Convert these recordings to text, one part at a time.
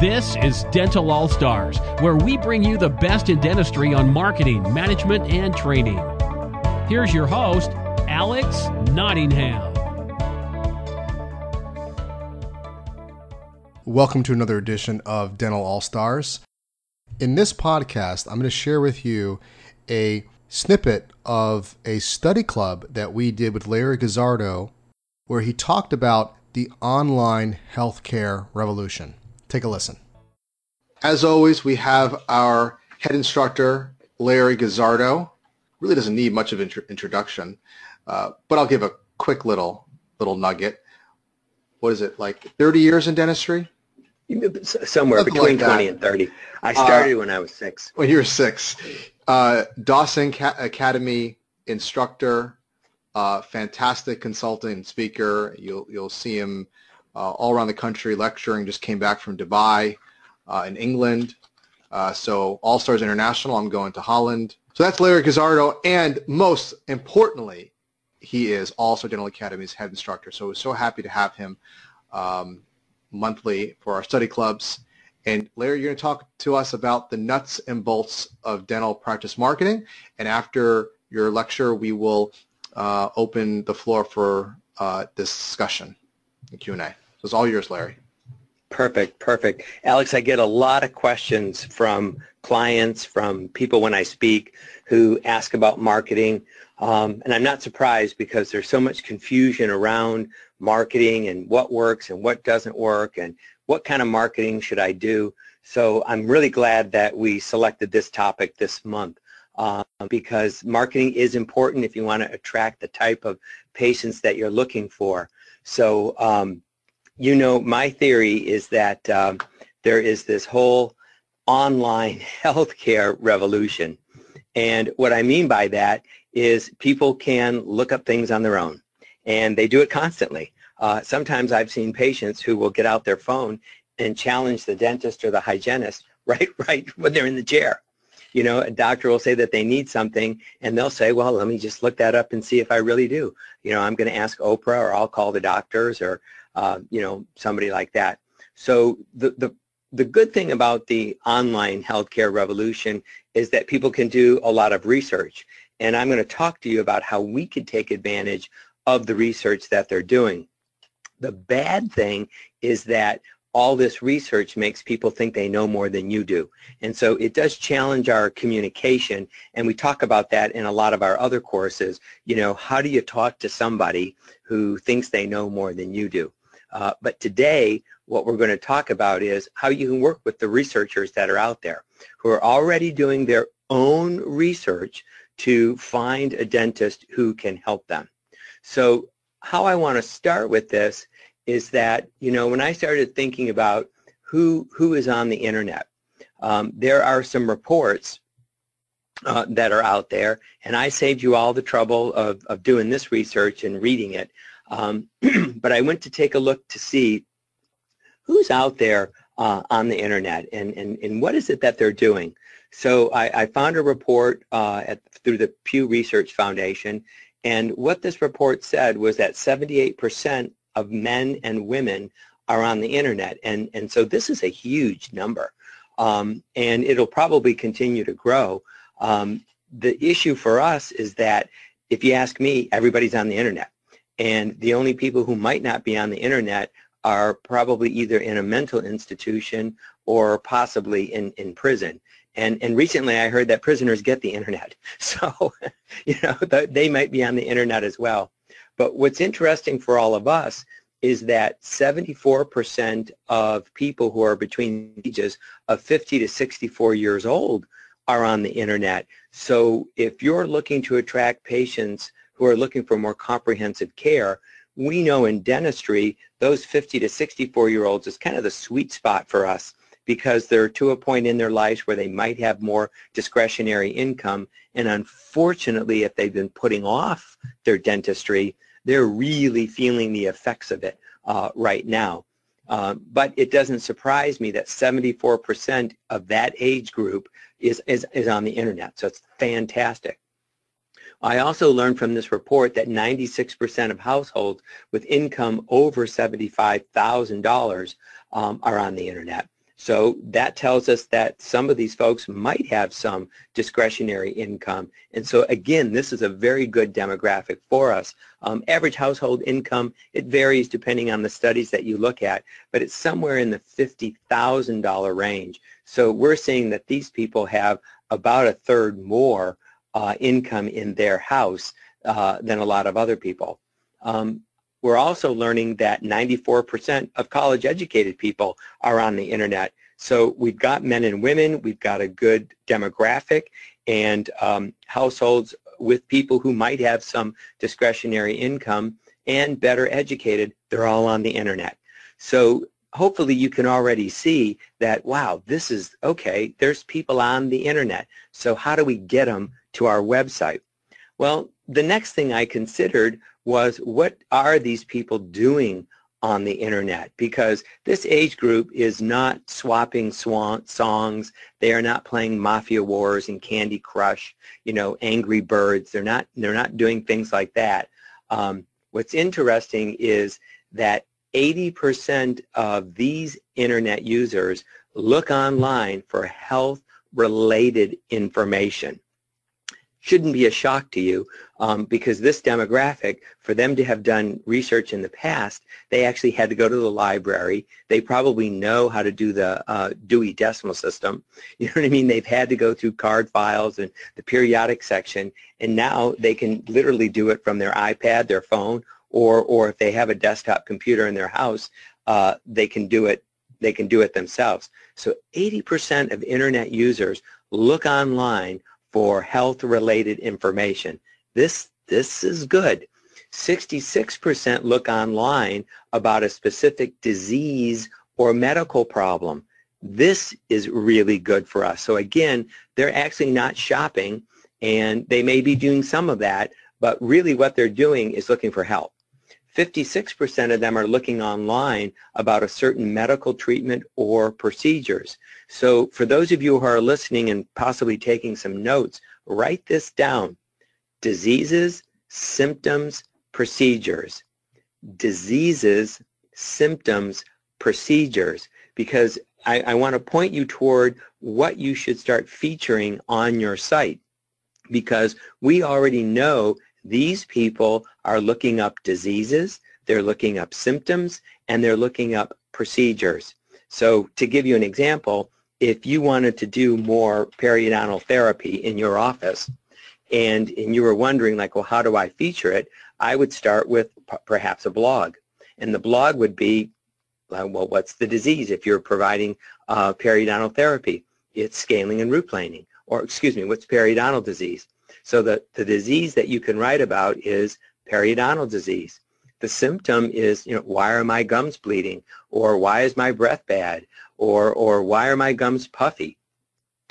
This is Dental All Stars, where we bring you the best in dentistry on marketing, management, and training. Here's your host, Alex Nottingham. Welcome to another edition of Dental All Stars. In this podcast, I'm going to share with you a snippet of a study club that we did with Larry Guzzardo, where he talked about the online healthcare revolution. Take a listen. As always, we have our head instructor, Larry Guzzardo. Really doesn't need much of intro- introduction, uh, but I'll give a quick little little nugget. What is it like? Thirty years in dentistry? Somewhere Something between like twenty and thirty. I started uh, when I was six. When you were six, uh, Dawson Academy instructor, uh, fantastic consultant speaker. You'll you'll see him uh, all around the country lecturing. Just came back from Dubai uh, in England. Uh, so All Stars International, I'm going to Holland. So that's Larry Guzzardo, and most importantly, he is also Dental Academy's head instructor. So we're so happy to have him um, monthly for our study clubs. And Larry, you're going to talk to us about the nuts and bolts of dental practice marketing. And after your lecture, we will uh, open the floor for uh, discussion, Q&A. So it's all yours, Larry. Perfect, perfect. Alex, I get a lot of questions from clients, from people when I speak who ask about marketing. Um, and I'm not surprised because there's so much confusion around marketing and what works and what doesn't work and what kind of marketing should I do. So I'm really glad that we selected this topic this month uh, because marketing is important if you want to attract the type of patients that you're looking for. So um, you know, my theory is that um, there is this whole online healthcare revolution. And what I mean by that is people can look up things on their own, and they do it constantly. Uh, sometimes I've seen patients who will get out their phone and challenge the dentist or the hygienist right, right when they're in the chair. You know, a doctor will say that they need something, and they'll say, well, let me just look that up and see if I really do. You know, I'm going to ask Oprah, or I'll call the doctors, or uh, you know, somebody like that. So the, the, the good thing about the online healthcare revolution is that people can do a lot of research. And I'm going to talk to you about how we can take advantage of the research that they're doing. The bad thing is that all this research makes people think they know more than you do. And so it does challenge our communication, and we talk about that in a lot of our other courses. You know, how do you talk to somebody who thinks they know more than you do? Uh, but today, what we're going to talk about is how you can work with the researchers that are out there who are already doing their own research to find a dentist who can help them. So how I want to start with this is that, you know, when I started thinking about who, who is on the internet, um, there are some reports uh, that are out there, and I saved you all the trouble of, of doing this research and reading it. Um, but I went to take a look to see who's out there uh, on the internet and, and, and what is it that they're doing. So I, I found a report uh, at, through the Pew Research Foundation, and what this report said was that 78% of men and women are on the internet, and, and so this is a huge number, um, and it'll probably continue to grow. Um, the issue for us is that if you ask me, everybody's on the internet. And the only people who might not be on the internet are probably either in a mental institution or possibly in, in prison. And, and recently I heard that prisoners get the internet. So, you know, they might be on the internet as well. But what's interesting for all of us is that 74% of people who are between ages of 50 to 64 years old are on the internet. So if you're looking to attract patients who are looking for more comprehensive care, we know in dentistry, those 50 to 64 year olds is kind of the sweet spot for us because they're to a point in their lives where they might have more discretionary income. And unfortunately, if they've been putting off their dentistry, they're really feeling the effects of it uh, right now. Uh, but it doesn't surprise me that 74% of that age group is, is, is on the internet. So it's fantastic. I also learned from this report that 96% of households with income over $75,000 um, are on the internet. So that tells us that some of these folks might have some discretionary income. And so again, this is a very good demographic for us. Um, average household income, it varies depending on the studies that you look at, but it's somewhere in the $50,000 range. So we're seeing that these people have about a third more uh, income in their house uh, than a lot of other people. Um, we're also learning that 94% of college educated people are on the internet. So we've got men and women, we've got a good demographic, and um, households with people who might have some discretionary income and better educated, they're all on the internet. So hopefully you can already see that, wow, this is, okay, there's people on the internet. So how do we get them to our website? Well, the next thing I considered was what are these people doing on the internet because this age group is not swapping swan songs. They are not playing Mafia Wars and Candy Crush, you know, Angry Birds. They're not, they're not doing things like that. Um, what's interesting is that 80% of these internet users look online for health-related information shouldn't be a shock to you um, because this demographic, for them to have done research in the past, they actually had to go to the library. They probably know how to do the uh, Dewey Decimal System. You know what I mean? They've had to go through card files and the periodic section, and now they can literally do it from their iPad, their phone, or, or if they have a desktop computer in their house, uh, they can do it they can do it themselves. So 80% of internet users look online for health-related information. This, this is good. 66% look online about a specific disease or medical problem. This is really good for us. So again, they're actually not shopping and they may be doing some of that, but really what they're doing is looking for help. 56% of them are looking online about a certain medical treatment or procedures. So for those of you who are listening and possibly taking some notes, write this down. Diseases, symptoms, procedures. Diseases, symptoms, procedures. Because I, I want to point you toward what you should start featuring on your site. Because we already know these people are looking up diseases, they're looking up symptoms, and they're looking up procedures. So to give you an example, if you wanted to do more periodontal therapy in your office and, and you were wondering like, well, how do I feature it? I would start with perhaps a blog. And the blog would be, uh, well, what's the disease if you're providing uh, periodontal therapy? It's scaling and root planing. Or excuse me, what's periodontal disease? So the, the disease that you can write about is periodontal disease. The symptom is, you know, why are my gums bleeding? Or why is my breath bad? Or, or why are my gums puffy?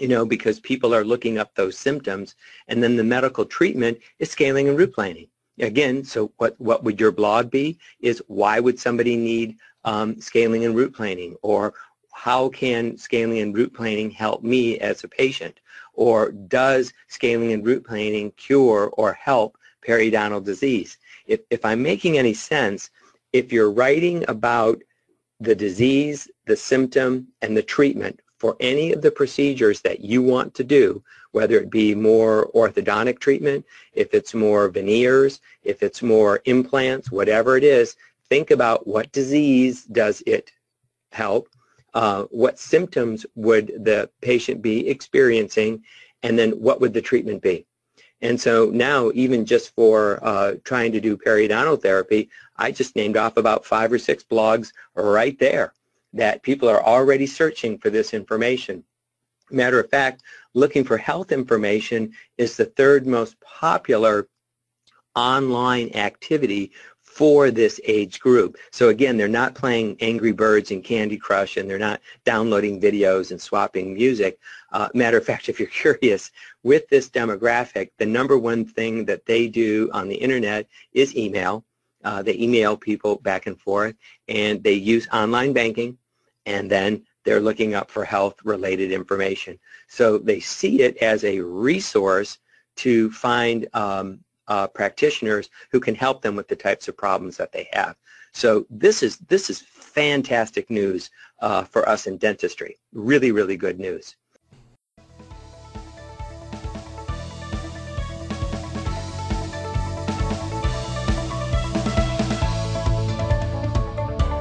You know, because people are looking up those symptoms. And then the medical treatment is scaling and root planing. Again, so what, what would your blog be? Is why would somebody need um, scaling and root planing? Or how can scaling and root planing help me as a patient? Or does scaling and root planing cure or help periodontal disease? If, if I'm making any sense, if you're writing about the disease, the symptom, and the treatment for any of the procedures that you want to do, whether it be more orthodontic treatment, if it's more veneers, if it's more implants, whatever it is, think about what disease does it help uh, what symptoms would the patient be experiencing, and then what would the treatment be. And so now, even just for uh, trying to do periodontal therapy, I just named off about five or six blogs right there that people are already searching for this information. Matter of fact, looking for health information is the third most popular online activity for this age group. So again, they're not playing Angry Birds and Candy Crush and they're not downloading videos and swapping music. Uh, matter of fact, if you're curious, with this demographic, the number one thing that they do on the internet is email. Uh, they email people back and forth and they use online banking and then they're looking up for health-related information. So they see it as a resource to find um, uh, practitioners who can help them with the types of problems that they have. So this is this is fantastic news uh, for us in dentistry. Really, really good news.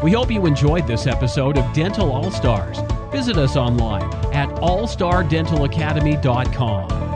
We hope you enjoyed this episode of Dental All Stars. Visit us online at allstardentalacademy.com.